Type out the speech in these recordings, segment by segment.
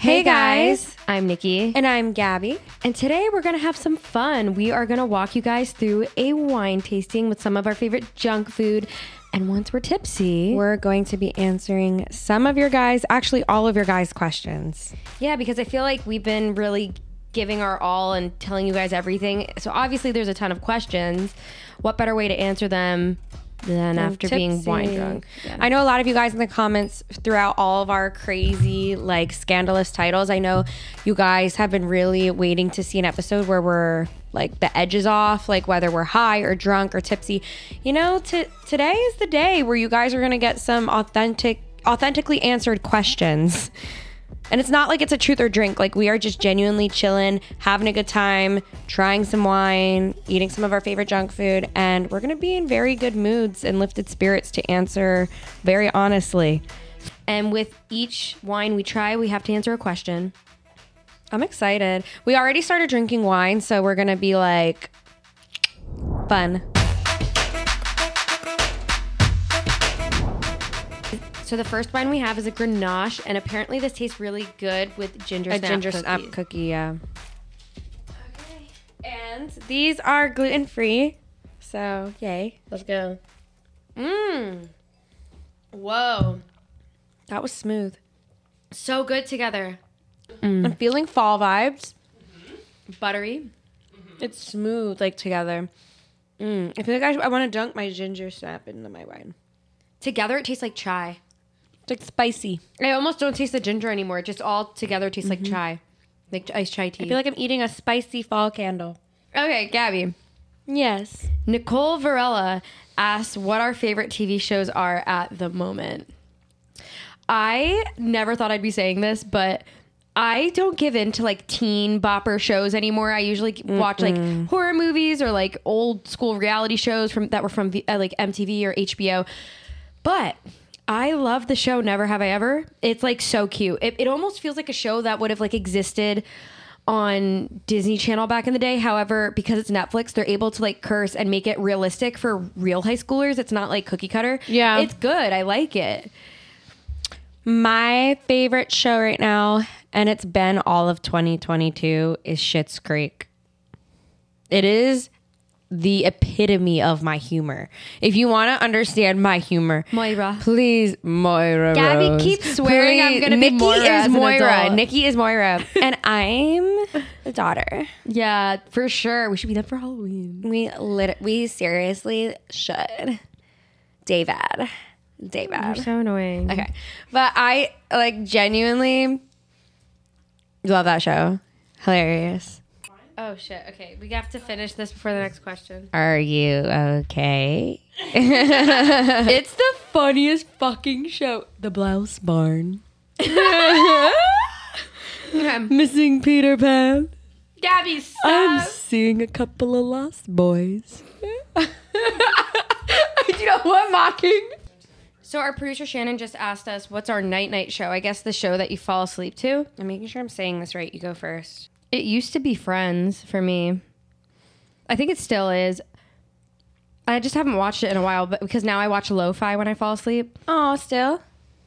Hey guys, I'm Niki. and I'm Gabi. And today we're going to have some fun. We are going to walk you guys through a wine tasting with some of our favorite junk food. And once we're tipsy, We're going to be answering some of your guys, actually all of your guys' questions. yeah, because I feel like we've been really giving our all and telling you guys everything. So obviously there's a ton of questions. What better way to answer them than after being wine drunk? Yeah. I know a lot of you guys in the comments throughout all of our crazy, like scandalous titles. I know you guys have been really waiting to see an episode where we're like the edges off, like whether we're high or drunk or tipsy. You know, t- today is the day where you guys are gonna get some authentic, authentically answered questions. And it's not like it's a truth or drink. Like we are just genuinely chilling, having a good time, trying some wine, eating some of our favorite junk food, and we're gonna be in very good moods and lifted spirits to answer very honestly. And with each wine we try, we have to answer a question. I'm excited. We already started drinking wine, so we're gonna be like fun. So the first wine we have is a Grenache, and apparently this tastes really good with ginger A snap ginger cookies. snap cookie, yeah. And these are gluten free, so yay. Let's go. Mmm. Whoa. That was smooth. So good together. Mm. I'm feeling fall vibes. Mm-hmm. Buttery. Mm-hmm. It's smooth, like together. Mm. I feel like I, I want to dunk my ginger snap into my wine. Together it tastes like chai. It's like spicy. I almost don't taste the ginger anymore. It just all together tastes like chai. Like iced chai tea. I feel like I'm eating a spicy fall candle. okay, Gabi. Yes. Nicole Varela asks what our favorite TV shows are at the moment. I never thought I'd be saying this, but I don't give in to like teen bopper shows anymore. I usually watch like horror movies or like old school reality shows from that were from uh, like MTV or HBO. But I love the show Never Have I Ever. It's like so cute. It, it almost feels like a show that would have like existed on Disney Channel back in the day. However, because it's Netflix, they're able to like curse and make it realistic for real high schoolers. It's not like cookie cutter. Yeah. It's good. I like it. My favorite show right now, and it's been all of 2022, is Schitt's Creek. It is the epitome of my humor. If you want to understand my humor, Moira. please, Moira. Gabi Rose. keeps swearing I'm gonna be Niki Moira is Moira. Niki is Moira, and I'm the daughter. Yeah, for sure. We should be there for Halloween. We lit- we seriously should. David. David. So annoying. Okay. But I like genuinely love that show. Hilarious. Oh shit. Okay, we have to finish this before the next question. Are you okay? it's the funniest fucking show. The Blouse Barn. I'm Missing Peter Pan. Gabi, I'm seeing a couple of lost boys. Do you know who I'm mocking? So our producer Shannon just asked us, "What's our night night show?" I guess the show that you fall asleep to. I'm making sure I'm saying this right. You go first. It used to be Friends for me. I think it still is. I just haven't watched it in a while, but because now I watch lo-fi when I fall asleep. Oh, still?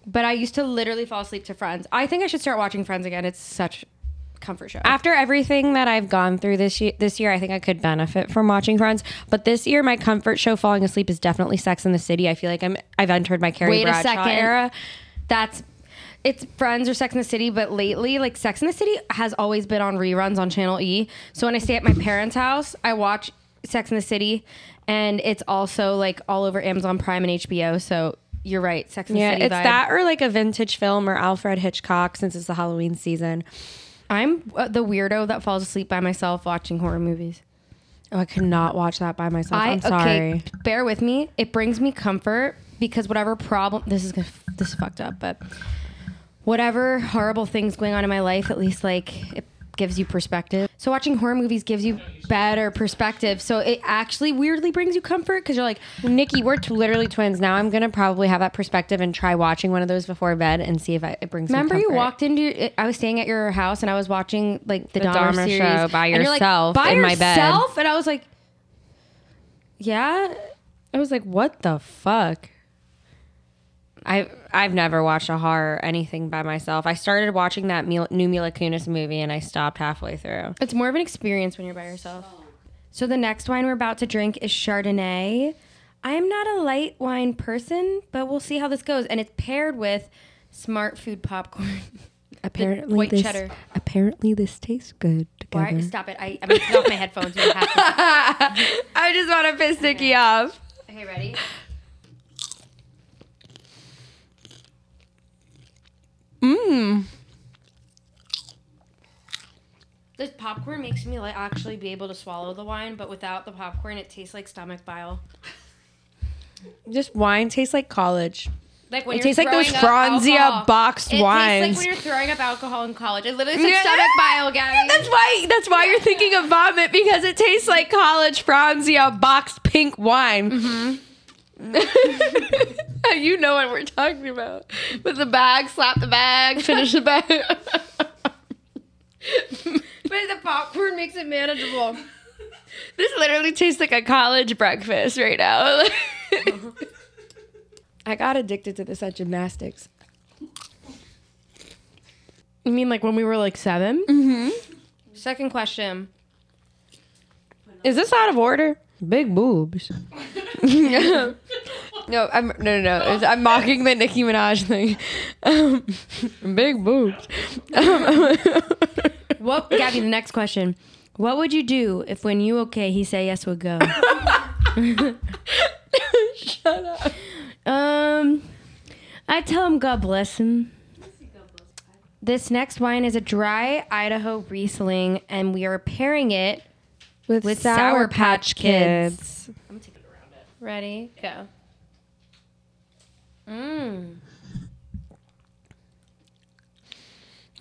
But I used to literally fall asleep to Friends. I think I should start watching Friends again. It's such a comfort show. After everything that I've gone through this year, this year, I think I could benefit from watching Friends. But this year, my comfort show falling asleep is definitely Sex in the City. I feel like I'm I've entered my Carrie Wait a Bradshaw second. era. That's it's Friends or Sex in the City, but lately, like Sex in the City has always been on reruns on Channel E. So when I stay at my parents' house, I watch Sex in the City, and it's also like all over Amazon Prime and HBO. So you're right, Sex in the Yeah, City. it's vibe. that or like a vintage film or Alfred Hitchcock since it's the Halloween season. I'm uh, the weirdo that falls asleep by myself watching horror movies. Oh, I could not watch that by myself. I I'm sorry. okay, bear with me. It brings me comfort because whatever problem this is this is fucked up, but whatever horrible things going on in my life, at least like it gives you perspective. So watching horror movies gives you better perspective. So it actually weirdly brings you comfort because you're like, Niki, we're t- literally twins. Now I'm gonna probably have that perspective and try watching one of those before bed and see if I, it brings. Comfort. Remember me you walked into I was staying at your house and I was watching like the, The Dahmer, Dahmer series show by and you're like, yourself by in my bed." yourself? and I was like, yeah. I was like, what the fuck? I I've never watched a horror or anything by myself. I started watching that Mil- new Mila Kunis movie and I stopped halfway through. It's more of an experience when you're by yourself. So the next wine we're about to drink is Chardonnay. I am not a light wine person, but we'll see how this goes. And it's paired with smart food popcorn. Apparently, white this, cheddar. Apparently, this tastes good together. Why? Stop it. I, I'm taking off my headphones. You don't have to. I just want to piss Niki off. Okay, ready? Mmm. This popcorn makes me like actually be able to swallow the wine, but without the popcorn, it tastes like stomach bile. Just wine tastes like college. Like when It tastes like those Franzia boxed it tastes wines. like when you're throwing up alcohol in college. It literally says Yeah. stomach bile, Gabi. That's why. That's why you're thinking of vomit because it tastes like college Franzia boxed pink wine. Mm-hmm. you know what we're talking about. With the bag, slap the bag, finish the bag. but the popcorn makes it manageable. this literally tastes like a college breakfast right now. I got addicted to this at gymnastics. You mean like when we were like 7 Mm-hmm. Second question. Is this out of order? Big boobs. no, I'm no no no. It's- I'm mocking the Nicki Minaj thing. Um, big boobs. Um, What, Gabi? The next question. What would you do if when you okay he say yes would go? Shut up. Um, I tell him God bless him. This next wine is a dry Idaho Riesling, and we are pairing it. With, With Sour, Sour Patch Patch Kids. I'm taking it around it. Ready? Go. Mmm.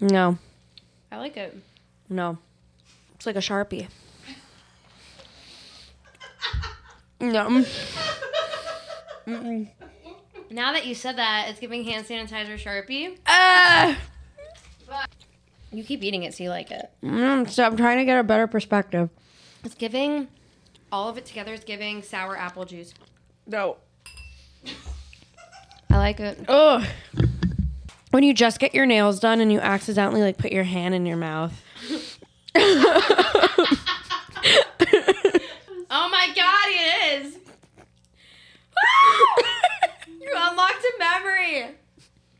No, I like it. no. It's like a sharpie. No. Now that you said that, it's giving hand sanitizer Sharpie. Ah. You keep eating it, so you like it. Mm, so I'm trying to get a better perspective. It's giving all of it together is giving sour apple juice. No. I like it. Ugh. When you just get your nails done and you accidentally like put your hand in your mouth. Oh my god, it is! you unlocked a memory.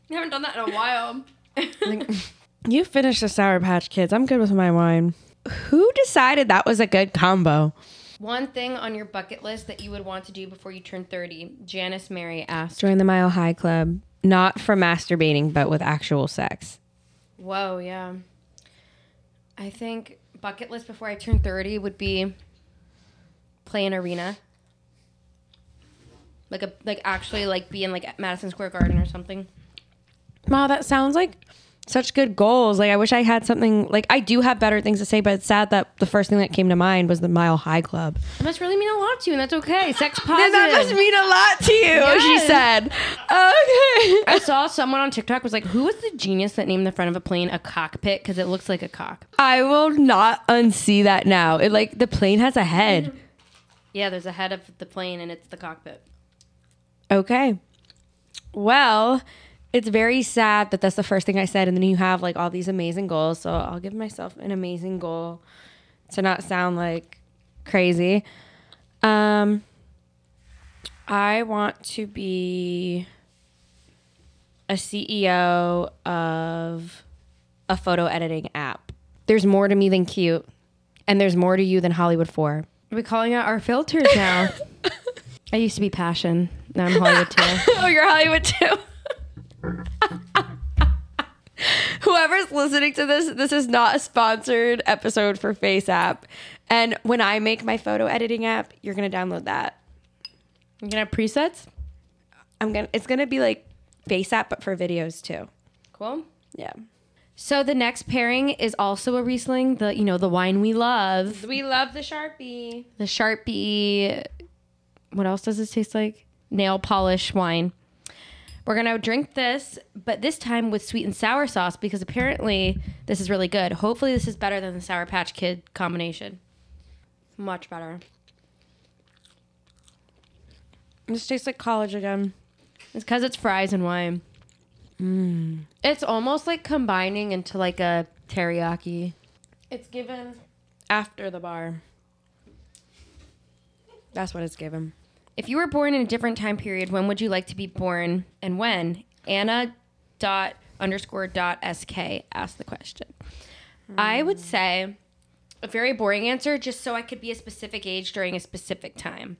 You haven't done that in a while. You finished the Sour Patch Kids. I'm good with my wine. Who decided that was a good combo? One thing on your bucket list that you would want to do before you turn 30, Janice Mary asked. Join the Mile High Club. Not for masturbating, but with actual sex. Whoa, yeah. I think bucket list before I turn 30 would be play an arena. Like a like actually like be in like Madison Square Garden or something. Wow, that sounds like such good goals. Like I wish I had something like I do have better things to say, but it's sad that the first thing that came to mind was the Mile High Club. It must really mean a lot to you, and that's okay. Sex positive. that must mean a lot to you, she said. Okay. I saw someone on TikTok was like, "Who was the genius that named the front of a plane a cockpit because it looks like a cock?" I will not unsee that now. It like the plane has a head. Yeah, there's a head of the plane, and it's the cockpit. Okay. Well, it's very sad that that's the first thing I said, and then you have like all these amazing goals. So I'll give myself an amazing goal to not sound like crazy. Um, I want to be a CEO of a photo editing app. There's more to me than cute, and there's more to you than Hollywood Four. We're calling out our filters now. I used to be passion. Now I'm Hollywood too. oh, you're Hollywood too. Whoever's listening to this, this is not a sponsored episode for Face App. And when I make my photo editing app, you're gonna download that. You're gonna have presets? I'm gonna. It's gonna be like Face App, but for videos too. Cool. Yeah. So the next pairing is also a Riesling, the you know the wine we love, We love the Sharpie. the Sharpie. What else does this taste like? Nail polish wine. We're gonna drink this, but this time with sweet and sour sauce because apparently this is really good. Hopefully this is better than the Sour Patch Kid combination. Much better. This tastes like college again. It's because it's fries and wine. Mm. It's almost like combining into like a teriyaki. It's given after the bar. That's what it's given. If you were born in a different time period, when would you like to be born and when? Anna dot underscore dot sk asked the question. I would hmm. say a very boring answer, just so I could be a specific age during a specific time.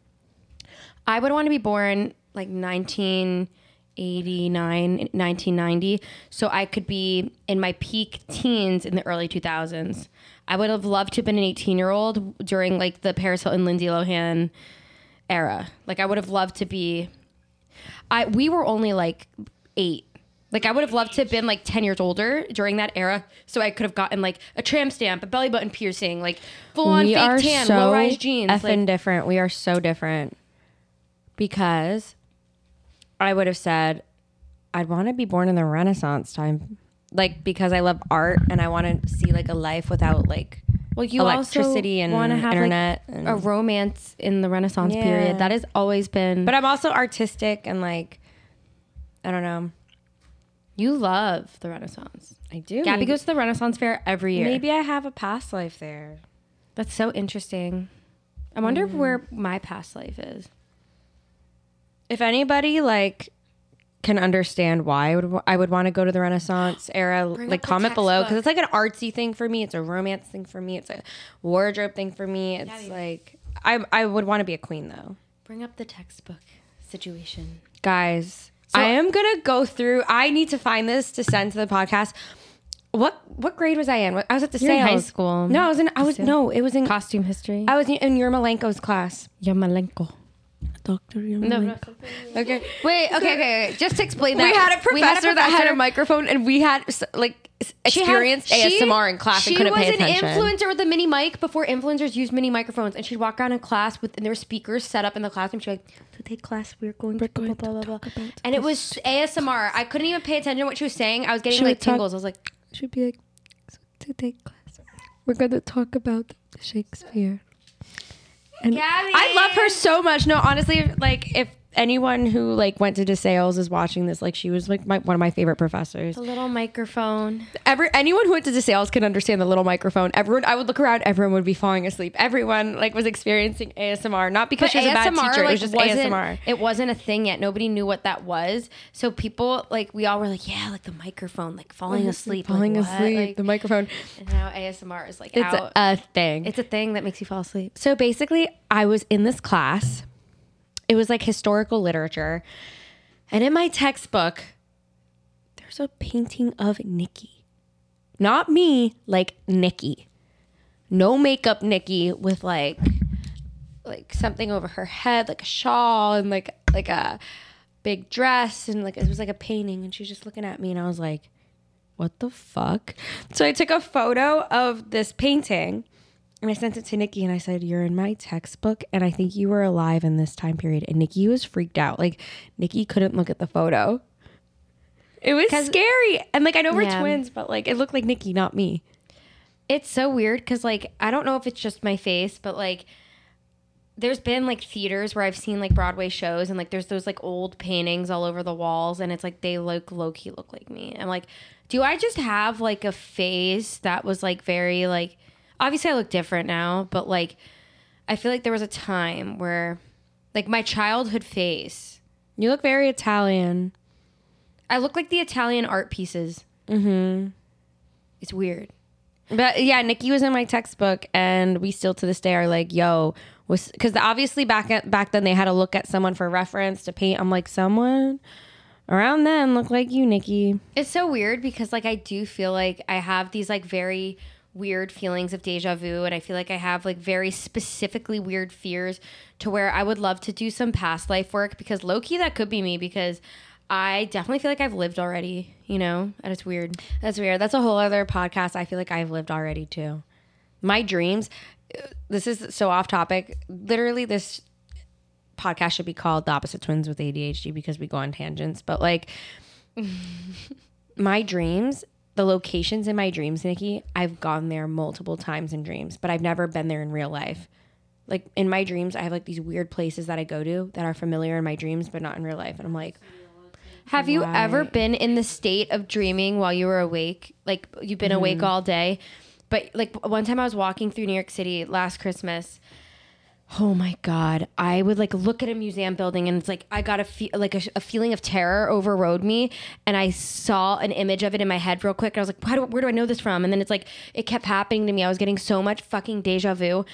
I would want to be born like 1989, 1990, so I could be in my peak teens in the early 2000s. I would have loved to have been an 18 year old during like the Paris Hilton, Lindsay Lohan era. Like I would have loved to be. I we were only like eight. Like I would have loved to have been like ten years older during that era, so I could have gotten like a tram stamp, a belly button piercing, like full on we fake tan, so low rise jeans. effing Like, different. We are so different because I would have said I'd want to be born in the Renaissance time, like because I love art and I want to see like a life without like well, you also electricity and want to have internet like, and- a romance in the Renaissance Yeah. period. That has always been. But I'm also artistic and like I don't know. you love the Renaissance. I do. Gabi maybe, goes to the Renaissance fair every year. Maybe I have a past life there. that's so interesting. I wonder Mm. where my past life is. If anybody like can understand why I would I would want to go to the Renaissance era, Bring like up the comment below because it's like an artsy thing for me. It's a romance thing for me. It's a wardrobe thing for me. It's like I I would want to be a queen though, Bring up the textbook situation. guys. I am gonna go through. I need to find this to send to the podcast. What what grade was I in? I was at the You're in sales. high school. No, I was in. I was no. It was in. Costume history. I was in your Malenko's class. Yamalenko. Doctor No, no. Okay. Wait, okay, okay, okay. Just to explain that. we had a professor that had a microphone, and we had like s- She had- experienced she- ASMR in class and couldn't She pay was an influencer with a mini mic before influencers used mini microphones, and she'd walk around in class with and there were speakers set up in the classroom. She'd be like, "Today class, we're going to blah, blah, blah, blah." and it was ASMR. I couldn't even pay attention to what she was saying. I was getting Should we like talk- tingles. I was like, Should be like today class. We're gonna talk about Shakespeare. And! I love her so much. No, honestly, like if anyone who like went to DeSales is watching this, like she was like my, one of my favorite professors. the little microphone. Every anyone who went to DeSales can understand the little microphone. Everyone, I would look around, everyone would be falling asleep. Everyone like was experiencing ASMR, not because she was a bad teacher. it was just ASMR. It wasn't a thing yet. Nobody knew what that was. So people like we all were like, yeah, like the microphone, like falling asleep, falling what? asleep. Like, the microphone. and now ASMR is like It's out. a thing. it's a thing that makes you fall asleep. So basically, I was in this class. It was like historical literature. And in my textbook, there's a painting of Niki. Not me, like Niki. No makeup Niki with like like something over her head, like a shawl and like like a big dress and like it was like a painting and she was just looking at me and I was like, what the fuck? So I took a photo of this painting and I sent it to Niki and I said, You're in my textbook and I think you were alive in this time period. And Niki was freaked out. Like Niki couldn't look at the photo. It was scary. And like I know we're Yeah. twins, but like it looked like Niki, not me. It's so weird because like I don't know if it's just my face, but like there's been like theaters where I've seen like Broadway shows and like there's those like old paintings all over the walls and it's like they look low key look like me. I'm like, do I just have like a face that was like very like obviously I look different now, but like I feel like there was a time where like my childhood face, You look very Italian. I look like the Italian art pieces. Mm-hmm. It's weird. But yeah, Niki was in my textbook, and we still to this day are like, "Yo, was because obviously back at back then they had to look at someone for reference to paint." I'm like, someone around then looked like you, Niki. It's so weird because like I do feel like I have these like very weird feelings of deja vu and I feel like I have like very specifically weird fears to where I would love to do some past life work because low key that could be me because I definitely feel like I've lived already, you know, and it's weird. That's weird. That's a whole other podcast. I feel like I've lived already too. My dreams. This is so off topic. Literally, this podcast should be called "The Opposite Twins with ADHD" because we go on tangents. But like, my dreams, the locations in my dreams, Niki, I've gone there multiple times in dreams, but I've never been there in real life. Like in my dreams, I have like these weird places that I go to that are familiar in my dreams, but not in real life. And I'm like, Have you ever been in the state of dreaming while you were awake? Like you've been awake Mm-hmm. all day, but like one time I was walking through New York City last Christmas. Oh my god! I would like look at a museum building and it's like I got a fe- like a, a feeling of terror overrode me, and I saw an image of it in my head real quick. And I was like, Why do, "Where do I know this from?" And then it's like it kept happening to me. I was getting so much fucking deja vu,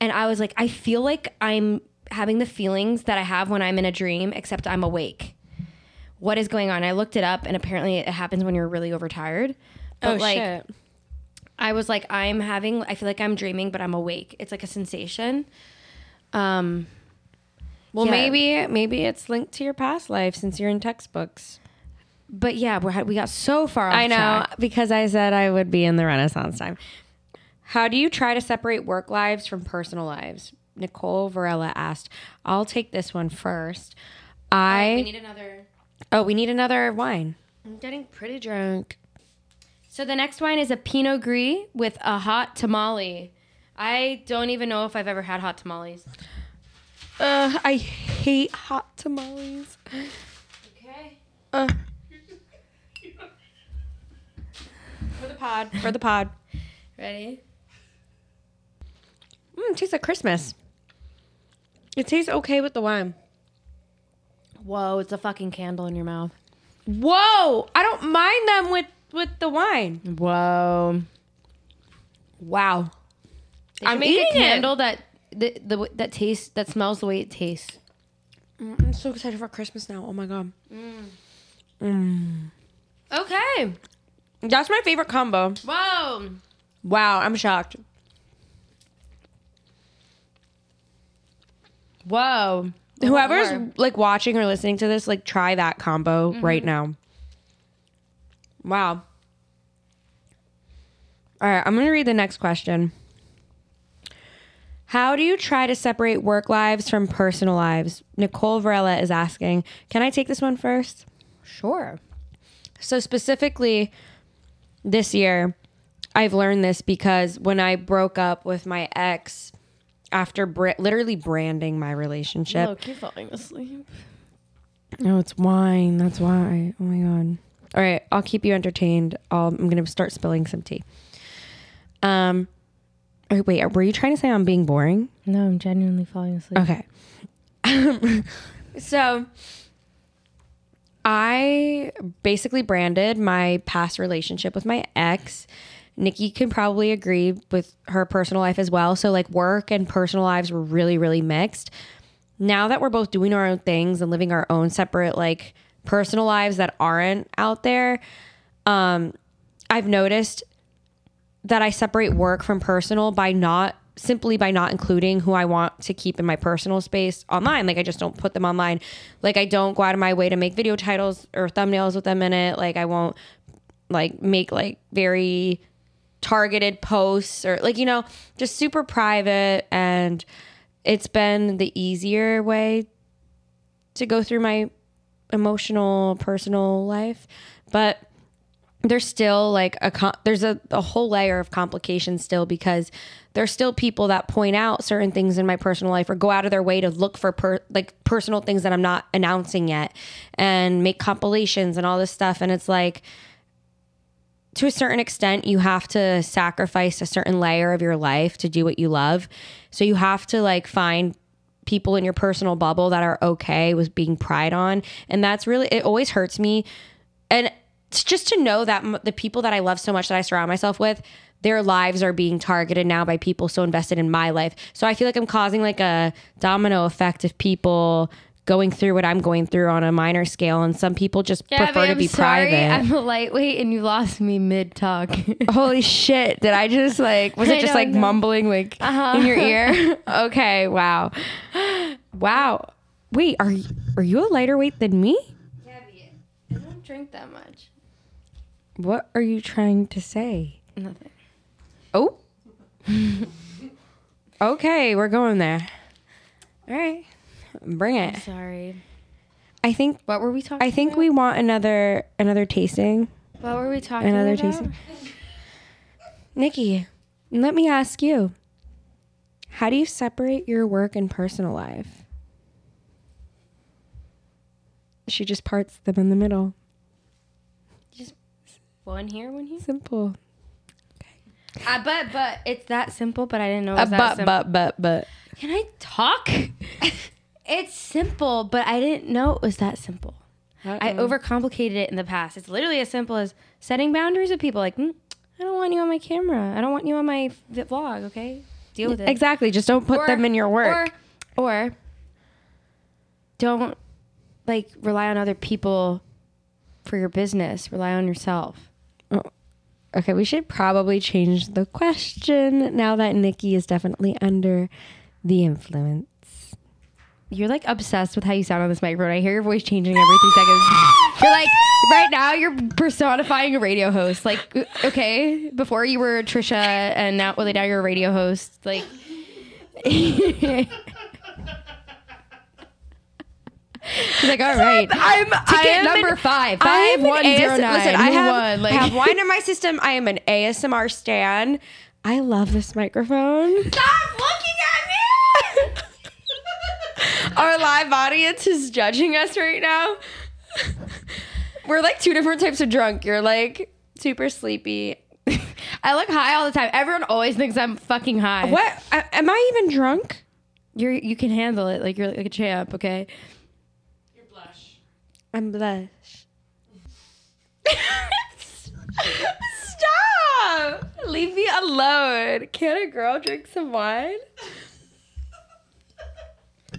and I was like, I feel like I'm having the feelings that I have when I'm in a dream, except I'm awake what is going on? I looked it up, and apparently it happens when you're really overtired. But Oh like, shit. I was like, I'm having, I feel like I'm dreaming, but I'm awake. It's like a sensation. Um, Well, yeah. maybe maybe it's linked to your past life since you're in textbooks. but yeah, we we got so far. Off I know track. because I said I would be in the Renaissance time. How do you try to separate work lives from personal lives? Nicole Varela asked. I'll take this one first. I We need another. oh, we need another wine. I'm getting pretty drunk. So the next wine is a Pinot Gris with a hot tamale. I don't even know if I've ever had hot tamales. Uh, I hate hot tamales. Okay. Uh. For the pod. For the pod. Ready? Mm, it tastes like Christmas. It tastes okay with the wine. Whoa! It's a fucking candle in your mouth. Whoa! I don't mind them with with the wine. Whoa! Wow. I'm I'm make eating a candle that the, the that tastes that smells the way it tastes. Mm, I'm so excited for Christmas now. Oh my god. Mm. Mm. Okay. That's my favorite combo. Whoa. Wow, I'm shocked. Whoa. Whoever's like watching or listening to this, like try that combo mm-hmm. right now. Wow. All right, I'm going to read the next question. How do you try to separate work lives from personal lives? Nicole Varela is asking. Can I take this one first? Sure. So specifically this year, I've learned this because when I broke up with my ex after br- literally branding my relationship. Look, you're falling asleep. No, it's wine. That's why. Oh my god. All right, I'll keep you entertained. I'll, I'm gonna start spilling some tea. Um, oh, wait, were you trying to say I'm being boring? No, I'm genuinely falling asleep. Okay. so I basically branded my past relationship with my ex. Niki can probably agree with her personal life as well. So, like, work and personal lives were really, really mixed. Now that we're both doing our own things and living our own separate, like, personal lives that aren't out there, um, I've noticed that I separate work from personal by not simply by not including who I want to keep in my personal space online. Like I just don't put them online. Like I don't go out of my way to make video titles or thumbnails with them in it. Like I won't like make like very targeted posts or like you know just super private and it's been the easier way to go through my emotional personal life but there's still like a there's a, a whole layer of complications still because there's still people that point out certain things in my personal life or go out of their way to look for per- like personal things that I'm not announcing yet and make compilations and all this stuff. And it's like to a certain extent you have to sacrifice a certain layer of your life to do what you love. So you have to like find people in your personal bubble that are okay with being pried on. And that's really it always hurts me. And it's just to know that m- the people that I love so much that I surround myself with, their lives are being targeted now by people so invested in my life. So I feel like I'm causing like a domino effect of people going through what I'm going through on a minor scale, and some people just prefer to I'm be sorry. private. I'm a lightweight, and you lost me mid talk. Holy shit! Did I just like was it I just like know. mumbling like uh-huh. in your ear? okay, wow, wow. Wait, are y- are you a lighter weight than me? Heavy. I don't drink that much. What are you trying to say? Nothing. Oh. okay, we're going there. All right. Bring it. Sorry. I think What were we talking? I think about? we want another another tasting. What were we talking about? Another about? tasting. Niki, let me ask you. How do you separate your work and personal life? She just parts them in the middle. One here, one here. Simple. Okay. Uh, but but it's that simple. But I didn't know it Uh, was that but, simple. but, but, but. Can I talk? it's simple, but I didn't know it was that simple. I overcomplicated it in the past. It's literally as simple as setting boundaries with people. Like, mm, I don't want you on my camera. I don't want you on my vlog. Okay, deal with it. Exactly. Just don't put Or- them in your work. Or, or don't like rely on other people for your business. Rely on yourself. Okay, we should probably change the question now that Niki is definitely under the influence. You're like obsessed with how you sound on this microphone. I hear your voice changing every three seconds. You're like right now you're personifying a radio host. Like okay, before you were Trisha and now well now you're a radio host. Like She's like, all right. I'm Ticket number five, five one zero nine. Listen, I Who have, won? Like- I have wine in my system. I am an ASMR stan. I love this microphone. Stop looking at me. Our live audience is judging us right now. We're like two different types of drunk. You're like super sleepy. I look high all the time. Everyone always thinks I'm fucking high. What? A- Am I even drunk? You're you can handle it. Like you're like a champ. Okay. Your blush. I'm blush. Stop! Leave me alone. Can a girl drink some wine?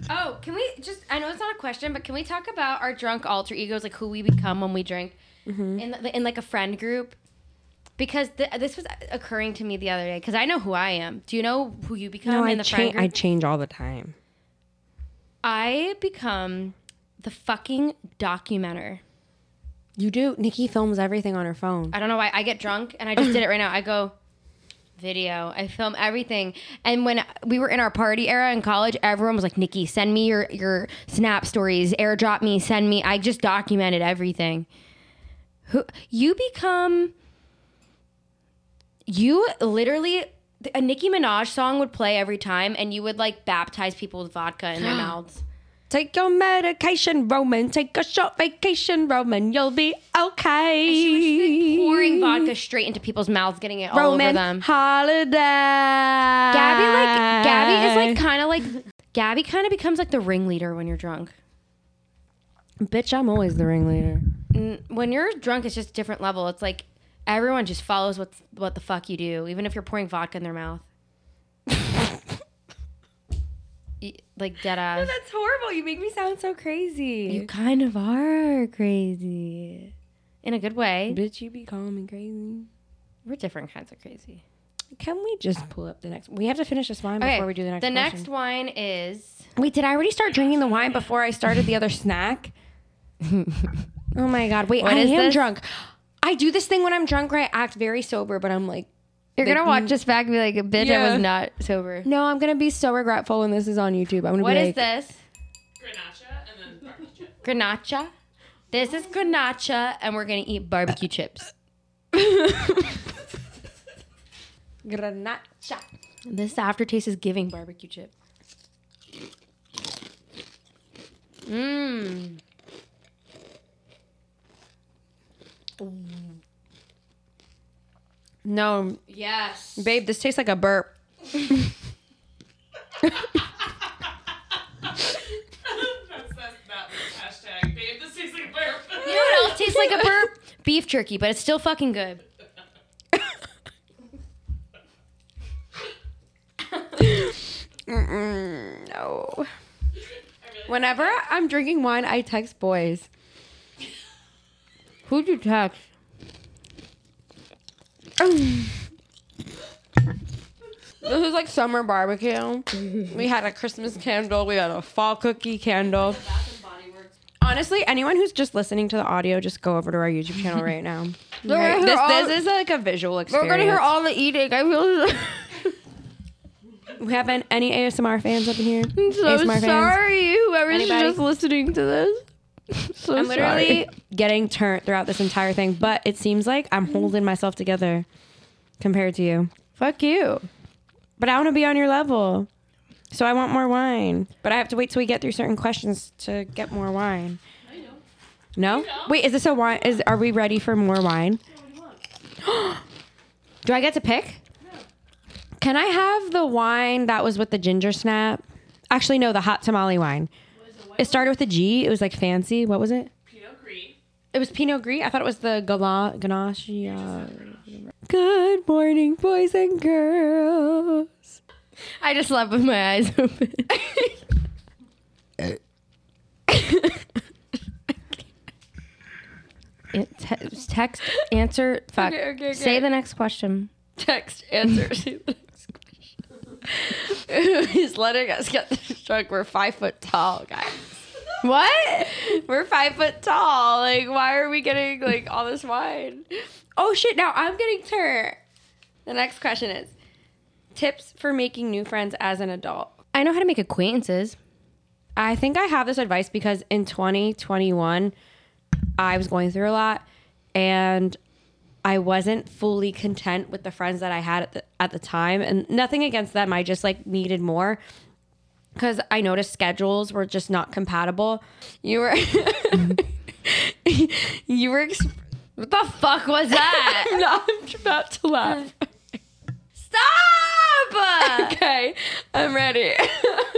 Oh, can we just? I know it's not a question, but can we talk about our drunk alter egos, like who we become when we drink, Mm-hmm. in the, in like a friend group? Because th- this was occurring to me the other day. Because I know who I am. Do you know who you become No, in I, the cha- friend group? I change all the time. I become the fucking documenter. You do. Niki films everything on her phone. I don't know why I get drunk and I just did it right now. I go video. I film everything. And when we were in our party era in college, everyone was like, "Niki, send me your your snap stories, airdrop me, send me." I just documented everything. Who you become you literally a Nicki Minaj song would play every time and you would like baptize people with vodka in their mouths. Take your medication, Roman. Take a short vacation, Roman. You'll be okay. She was pouring vodka straight into people's mouths, getting it all over Roman them. holiday. Gabi like Gabi is like kind of like Gabi kind of becomes like the ringleader when you're drunk. bitch. I'm always the ringleader. N- When you're drunk, it's just a different level. It's like everyone just follows what what the fuck you do, even if you're pouring vodka in their mouth. Like dead ass. No, that's horrible. You make me sound so crazy. You kind of are crazy, in a good way. bitch, you be calling me crazy. We're different kinds of crazy. Can we just pull up the next? We have to finish this wine Okay, before we do the next. One. The next wine is Wait, did I already start drinking the wine before I started the other snack? oh my god! Wait, What I am this? drunk. I do this thing when I'm drunk where I act very sober, but I'm like, you're gonna watch this back and be like, "Bitch, I Yeah. was not sober." no, I'm gonna be so regretful when this is on YouTube. I'm gonna What be is like, this? Grenache and then barbecue chip. Grenache. This is grenache, and we're gonna eat barbecue chips. Grenache. This aftertaste is giving barbecue chip. Mmm. No, Yes. babe, this tastes like a burp. That's that's that hashtag. Babe, this tastes like a burp. You know what else tastes like a burp? Beef jerky, but it's still fucking good. Mm-mm, no. Whenever I'm drinking wine, I text boys. Who'd you text? This is like summer barbecue. we had a Christmas candle. We had a fall cookie candle. Honestly, anyone who's just listening to the audio, just go over to our YouTube channel right now. gonna hear This, all- this is like a visual experience. We're experience. gonna hear all the eating. I feel we have an- any ASMR fans up in here? So ASMR fans? sorry. Whoever's Anybody? just listening to this. So I'm literally sorry. getting turned throughout this entire thing, but it seems like I'm holding myself together compared to you. fuck you. But I want to be on your level. So I want more wine. But I have to wait till we get through certain questions to get more wine. I know. No? Wait, is this a wine? Is are we ready for more wine? Do I get to pick? Can I have the wine that was with the ginger snap? Actually, no, the hot tamale wine. It started with a G. It was like fancy. What was it? Pinot Gris. It was Pinot Gris. I thought it was the Gala- Ganache. uh, Good morning, boys and girls. I just slept with my eyes open. It te- text answer fuck. Okay, okay, okay. Say the next question. Text answer to the next question. He's letting us get this drunk. We're five foot tall, guys. What? We're five foot tall. Like, why are we getting like all this wine? Oh shit! Now I'm getting turned. The next question is tips for making new friends as an adult. I know how to make acquaintances. I think I have this advice because in 2021, I was going through a lot and I wasn't fully content with the friends that I had at the, at the time. And nothing against them. I just like needed more because I noticed schedules were just not compatible. You were, you were, ex- What the fuck was that? no, I'm about to laugh. Stop! Okay, I'm ready.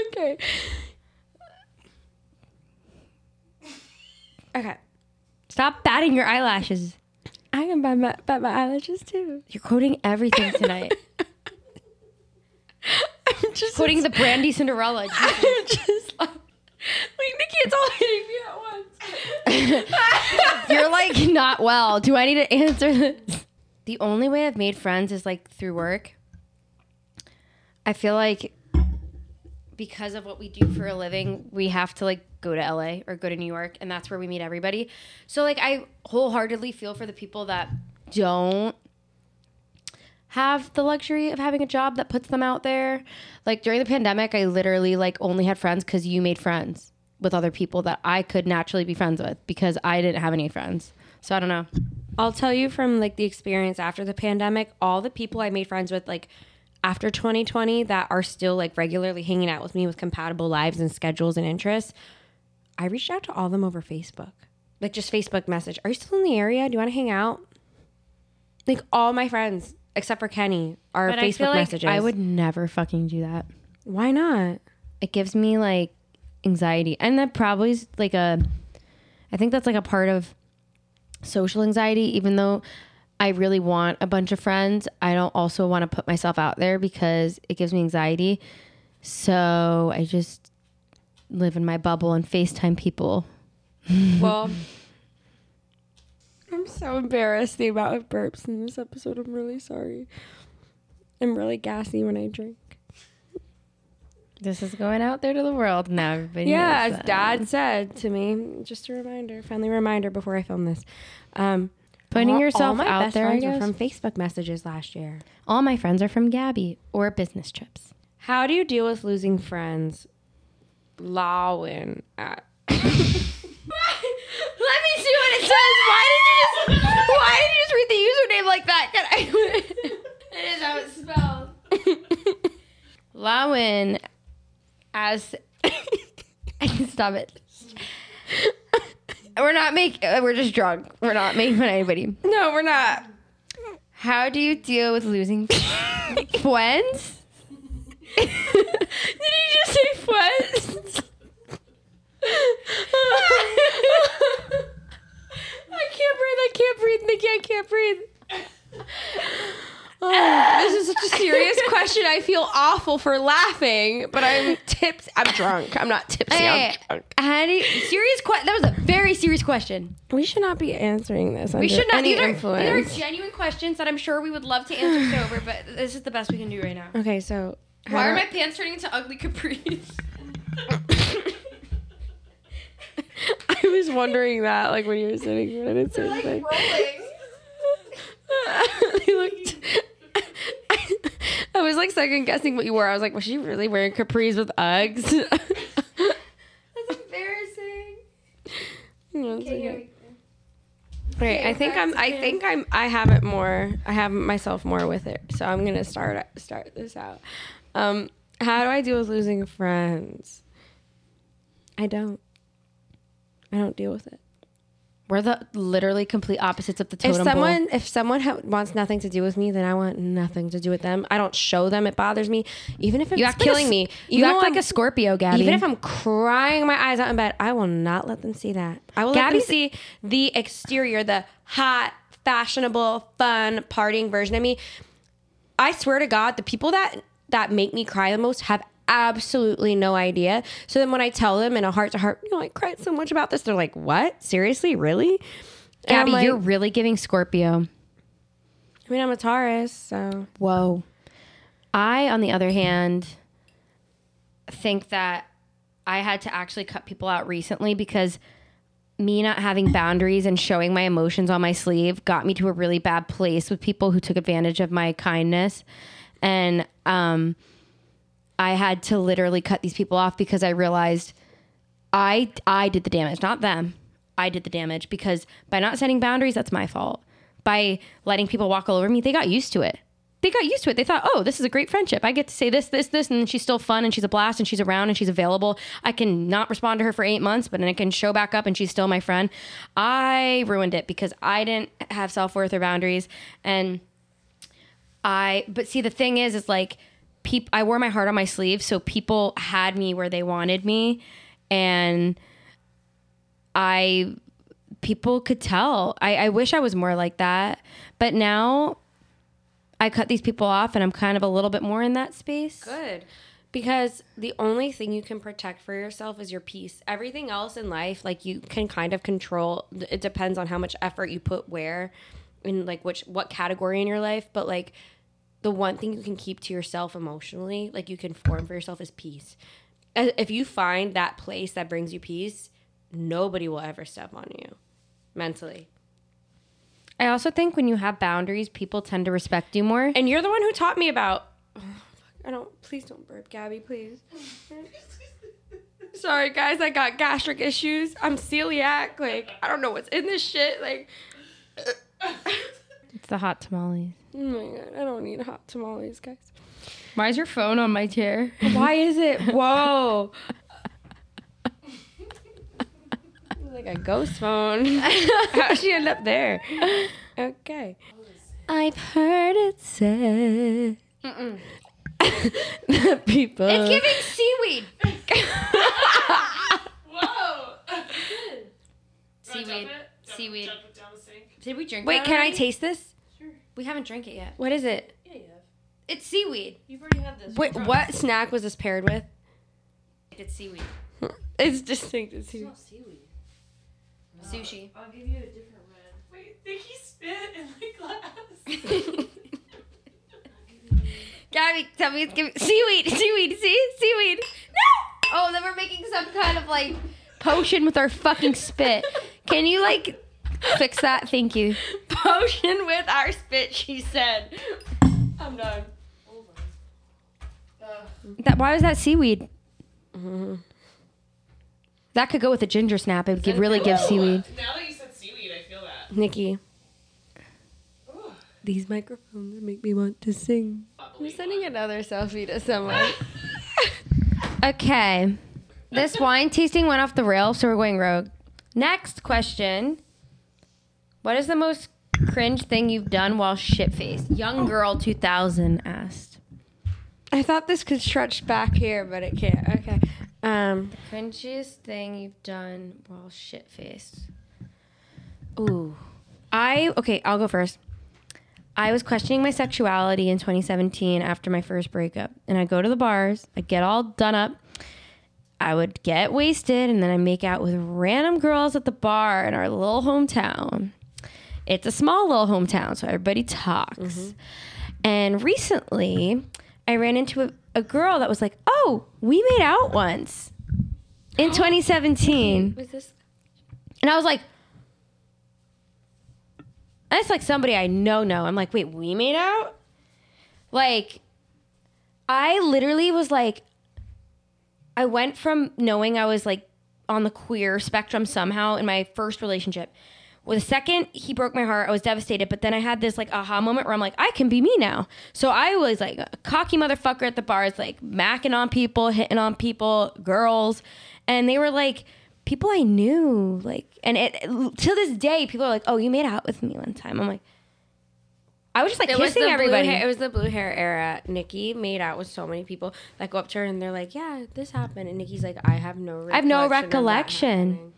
okay. Okay. Stop batting your eyelashes. I can bat my, bat my eyelashes too. You're quoting everything tonight. I'm just quoting the Brandy Cinderella. I'm just like, wait, Niki, it's all hitting me at once. You're like not well. Do I need to answer this? The only way I've made friends is like through work. I feel like because of what we do for a living, we have to like go to LA or go to New York, and that's where we meet everybody. So like I wholeheartedly feel for the people that don't have the luxury of having a job that puts them out there. Like during the pandemic, I literally like only had friends because you made friends with other people that I could naturally be friends with because I didn't have any friends. So I don't know. I'll tell you from like the experience after the pandemic, all the people I made friends with like after 2020 that are still like regularly hanging out with me with compatible lives and schedules and interests, I reached out to all of them over Facebook. Like just Facebook message. Are you still in the area? Do you want to hang out? Like all my friends except for Kenny are But Facebook I feel like messages. I would never fucking do that. Why not? It gives me like anxiety, and that probably is like a. I think that's like a part of social anxiety. Even though I really want a bunch of friends, I don't also want to put myself out there because it gives me anxiety. So I just live in my bubble and FaceTime people. Well, I'm so embarrassed the amount of burps in this episode. I'm really sorry. I'm really gassy when I drink. This is going out there to the world now. Everybody Yeah, knows as that. Dad said to me, just a reminder, friendly reminder before I film this. Um, Putting all- all yourself my out best there, I friends were guess. from Facebook messages last year. All my friends are from Gabi or business trips. How do you deal with losing friends? Lawin uh, at Let me see what it says. Why did you just Why did you just read the username like that? Can I It is how it's spelled. Lawin as Stop it. We're not making uh, we're just drunk. We're not making fun of anybody. No, we're not. How do you deal with losing friends? Did you just say friends? I can't breathe. I can't breathe, Niki. I can't breathe. Oh, this is such a serious question. I feel awful for laughing, but I'm tips. I'm drunk. I'm not tipsy. Hey, I'm drunk. how do you, serious que- that was a very serious question. We should not be answering this. We should not. any These are, these are genuine questions that I'm sure we would love to answer sober, but this is the best we can do right now. okay, so Why are my pants turning into ugly capris? I was wondering that, like when you were sitting, but I didn't say anything. they looked. I was like second guessing what you wore. I was like, was she really wearing capris with Uggs? That's embarrassing. No, it's okay. Right, I think I'm. I think I'm. I have it more. I have myself more with it. So I'm gonna start start this out. Um, how do I deal with losing friends? I don't. I don't deal with it. We're the literally complete opposites of the totem If someone pole. if someone ha- wants nothing to do with me, then I want nothing to do with them. I don't show them. It bothers me, even if it's You act killing like a, me. You act like I'm- a Scorpio, Gabi. Even if I'm crying my eyes out in bed, I will not let them see that. I will let them see the exterior, the hot, fashionable, fun, partying version of me. I swear to God, the people that that make me cry the most have absolutely no idea. So then when I tell them in a heart to heart, you know, I cried so much about this, they're like, "What? Seriously? Really?" And Gabi, like, you're really giving Scorpio. I mean, I'm a Taurus, so Whoa. I, on the other hand, think that I had to actually cut people out recently because me not having boundaries and showing my emotions on my sleeve got me to a really bad place with people who took advantage of my kindness. And um, I had to literally cut these people off because I realized I I did the damage, not them. I did the damage because by not setting boundaries, that's my fault. By letting people walk all over me, they got used to it. They got used to it. They thought, oh, this is a great friendship. I get to say this, this, this, and she's still fun and she's a blast and she's around and she's available. I can not respond to her for eight months, but then I can show back up and she's still my friend. I ruined it because I didn't have self worth or boundaries. And I, but see, the thing is, is like, peop, I wore my heart on my sleeve, so people had me where they wanted me, and I, people could tell. I, I wish I was more like that, but now I cut these people off, and I'm kind of a little bit more in that space. good. Because the only thing you can protect for yourself is your peace. Everything else in life, like you can kind of control. It depends on how much effort you put where, in like which what category in your life. But like the one thing you can keep to yourself emotionally, like you can form for yourself, is peace. If you find that place that brings you peace, nobody will ever step on you mentally. I also think when you have boundaries, people tend to respect you more. And you're the one who taught me about. Oh, I don't. Please don't burp, Gabi. Please. Sorry, guys. I got gastric issues. I'm celiac. Like I don't know what's in this shit. Like, It's the hot tamales. Oh my god, I don't need hot tamales, guys. Why is your phone on my chair? Why is it? Whoa. like a ghost phone. How'd she end up there? Okay. I've heard it said. that people. It's giving seaweed. Whoa! Seaweed. Dump it? Dump- Seaweed. Dump it down the sink. Did we drink? Wait, that can I already? taste this? We haven't drank it yet. What is it? Yeah, you have. It's seaweed. You've already had this. Wait, what snack was this paired with? It's seaweed. It's distinct. It's It's not seaweed. Uh, Sushi. I'll give you a different red. Wait, think he spit in my glass? Gabi, tell me it's giving seaweed. Seaweed. See? Seaweed. No! Oh, then we're making some kind of like potion with our fucking spit. Can you like fix that? Thank you. Potion with our spit, she said. I'm done. Hold on. That why was that seaweed? That could go with a ginger snap. It would give, really give seaweed. now that you said seaweed, I feel that. Niki, Ooh. these microphones make me want to sing. I'm sending another selfie to someone. Okay. This wine tasting went off the rails, so we're going rogue. Next question. What is the most cringe thing you've done while shit faced? Young girl 2000 asked. I thought this could stretch back here, but it can't. Okay. Um, Cringiest thing you've done while shit faced. Ooh. I okay, I'll go first. I was questioning my sexuality in 2017 after my first breakup. And I go to the bars, I get all done up. I would get wasted and then I make out with random girls at the bar in our little hometown. It's a small little hometown, so everybody talks. Mm-hmm. And recently, I ran into a, a girl that was like, "Oh, we made out once in 2017," was this? and I was like, "That's like somebody I know." No, I'm like, "Wait, we made out?" Like, I literally was like, I went from knowing I was like on the queer spectrum somehow in my first relationship. Well, the second he broke my heart, I was devastated. But then I had this like aha moment where I'm like, I can be me now. So I was like a cocky motherfucker at the bars, like macking on people, hitting on people, girls, and they were like, people I knew. Like, and it to this day, people are like, "Oh, you made out with me one time." I'm like, I was just like It kissing everybody. Hair, it was the blue hair era. Niki made out with so many people that go up to her and they're like, "Yeah, this happened," and Niki's like, "I have no. I have no recollection.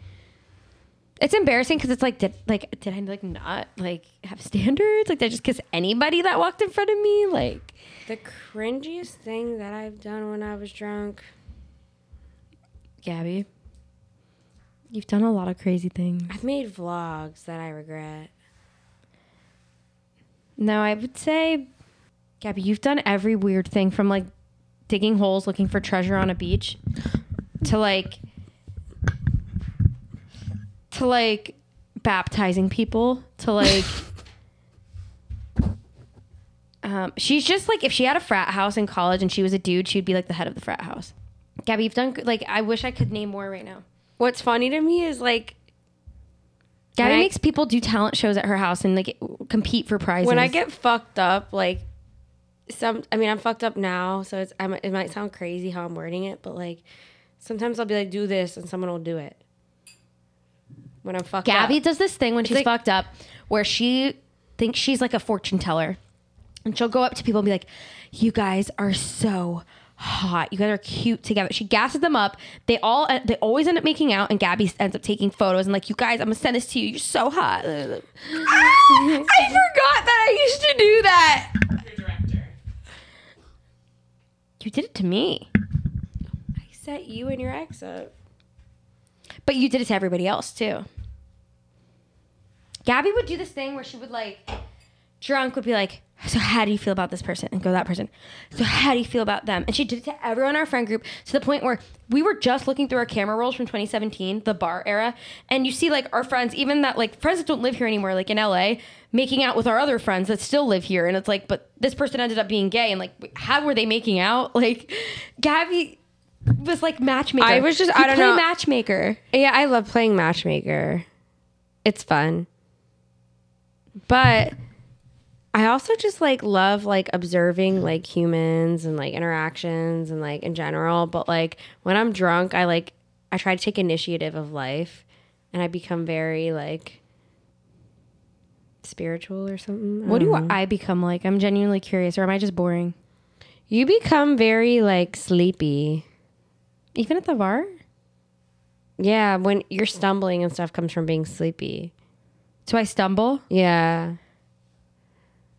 Happening." it's embarrassing because it's like, did like did I like not like have standards? Like, did I just kiss anybody that walked in front of me? Like, The cringiest thing that I've done when I was drunk. Gabi, you've done a lot of crazy things. I've made vlogs that I regret. No, I would say, Gabi, you've done every weird thing from like digging holes looking for treasure on a beach to like to like baptizing people to like um, she's just like if she had a frat house in college and she was a dude, she'd be like the head of the frat house. Gabi, you've done like I wish I could name more right now. What's funny to me is like Gabi When I- makes people do talent shows at her house and like compete for prizes. when I get fucked up, like some. I mean, I'm fucked up now, so it's. I'm, it might sound crazy how I'm wording it, but like sometimes I'll be like, "Do this," and someone will do it. When I'm fucked Gabi up. does this thing when she's like- fucked up where she thinks she's like a fortune teller. And she'll go up to people and be like, You guys are so hot. You guys are cute together. She gasses them up. They all uh, they always end up making out and Gabi ends up taking photos and like, you guys, I'm gonna send this to you. You're so hot. I forgot that I used to do that. Your director. You did it to me. I set you and your ex up. But you did it to everybody else too. Gabi would do this thing where she would like, drunk would be like, so how do you feel about this person? And go that person. So how do you feel about them? And she did it to everyone in our friend group to the point where we were just looking through our camera rolls from 2017, the bar era, and you see like our friends, even that like friends that don't live here anymore, like in LA, making out with our other friends that still live here. And it's like, but this person ended up being gay, and like, how were they making out? Like, Gabi was like matchmaker. I was just- You I don't play know. matchmaker. Yeah, I love playing matchmaker. It's fun. But I also just like love like observing like humans and like interactions and like in general, but like when I'm drunk, I like I try to take initiative of life and I become very like spiritual or something. I What do know. I become like? I'm genuinely curious, or am I just boring? You become very like sleepy. Even at the bar? Yeah, when you're stumbling and stuff comes from being sleepy. Do I stumble? Yeah.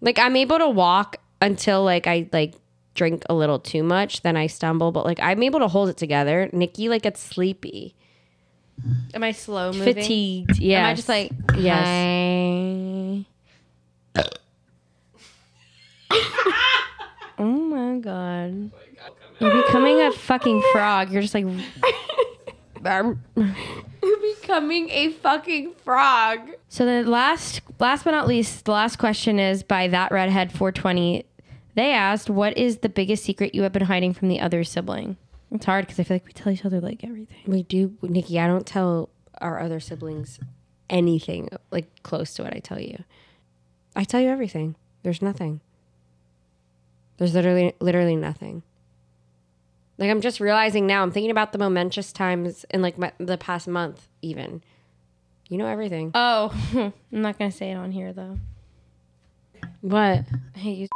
Like I'm able to walk until like I like drink a little too much, then I stumble, but like I'm able to hold it together. Niki like gets sleepy. Am I slow moving? Fatigued. Yeah. Am I just like Yes. oh my god. You're becoming a fucking frog. You're just like becoming a fucking frog. So the last last but not least, the last question is by that redhead 420. They asked, "What is the biggest secret you have been hiding from the other sibling?" It's hard because I feel like we tell each other like everything. We do Niki, I don't tell our other siblings anything like close to what I tell you. I tell you everything. There's nothing. There's literally literally nothing. Like I'm just realizing now. I'm thinking about the momentous times in like my, the past month, even. You know everything. Oh, I'm not gonna say it on here though. What? Hey, you.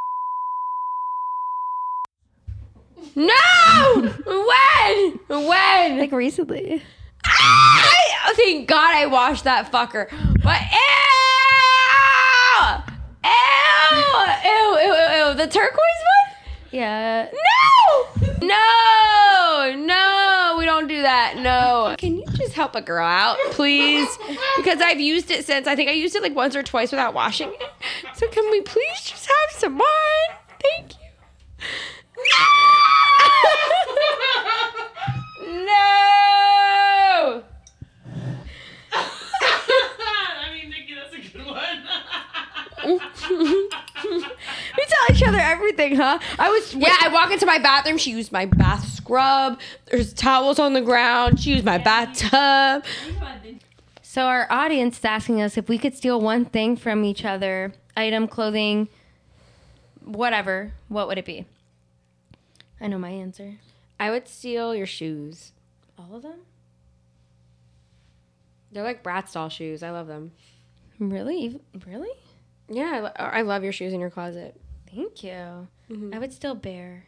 No! when? When? Like recently. I, thank God I washed that fucker. But ew! Ew! Ew! Ew! Ew! ew. The turquoise one? Yeah. No! No! No! We don't do that. No. Can you just help a girl out, please? Because I've used it since. I think I used it like once or twice without washing it. So can we please just have some more? Thank you. No! I mean, Niki, that's a good one. We tell each other everything, huh? I was Yeah, I walk into my bathroom. She used my bath scrub. There's towels on the ground. She used my bathtub. So our audience is asking us if we could steal one thing from each other, item, clothing, whatever, what would it be? I know my answer. I would steal your shoes. All of them? They're like Bratz doll shoes. I love them. Really? Really? Yeah, I, lo- I love your shoes in your closet. Thank you. Mm-hmm. I would still bear.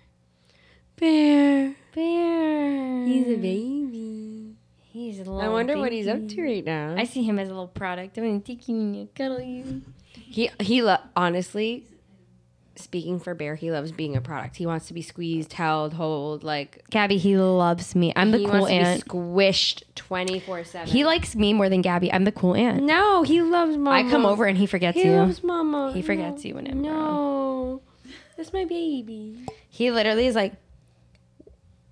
Bear. Bear. He's a baby. He's a little I wonder what he's up to right now. I see him as a little product. I'm gonna take you and cuddle you. He he lo- honestly speaking for Bear, he loves being a product. He wants to be squeezed, held, hold like Gabi, he loves me. I'm the he cool wants aunt. to be squished 24/7. He likes me more than Gabi. I'm the cool aunt. No, he loves mama. I come over and he forgets He you. He loves mama. He forgets No. you whenever. No. That's my baby. He literally is like.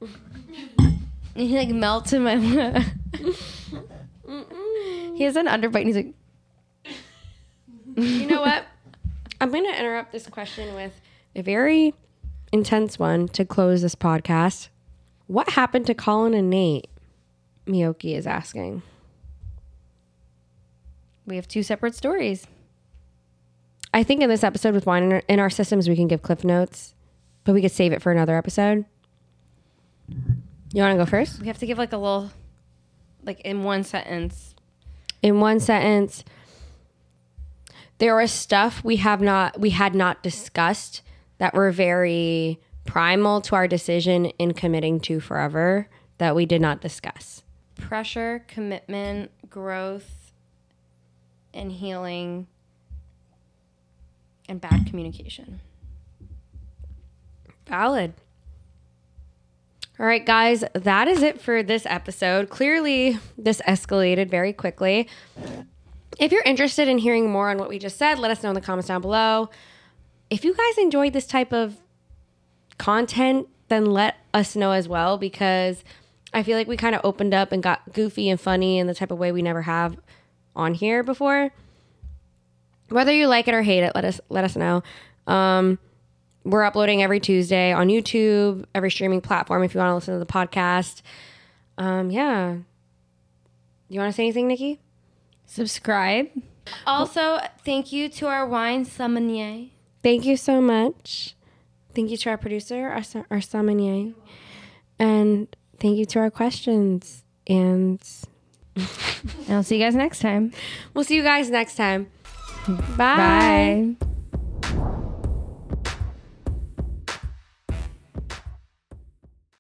He like melts in my he has an underbite and he's like, You know what? I'm going to interrupt this question with a very intense one to close this podcast. What happened to Colin and Nate? Miyoki is asking. we have two separate stories. I think in this episode with wine in our, in our systems, we can give cliff notes, but we could save it for another episode. You want to go first? We have to give like a little, like in one sentence. In one sentence, there was stuff we have not we had not discussed that were very primal to our decision in committing to forever that we did not discuss. pressure, commitment, growth, and healing, and bad communication. Valid. All right, guys, that is it for this episode. Clearly, this escalated very quickly. If you're interested in hearing more on what we just said, let us know in the comments down below. If you guys enjoyed this type of content, then let us know as well because I feel like we kind of opened up and got goofy and funny in the type of way we never have on here before. Whether you like it or hate it, let us let us know. Um, we're uploading every Tuesday on YouTube, every streaming platform if you want to listen to the podcast. Um, yeah. You want to say anything, Niki? Subscribe. Also, thank you to our wine sommelier. Thank you so much. Thank you to our producer, our, our sommelier. And thank you to our questions. And I'll see you guys next time. we'll see you guys next time. Bye. Bye.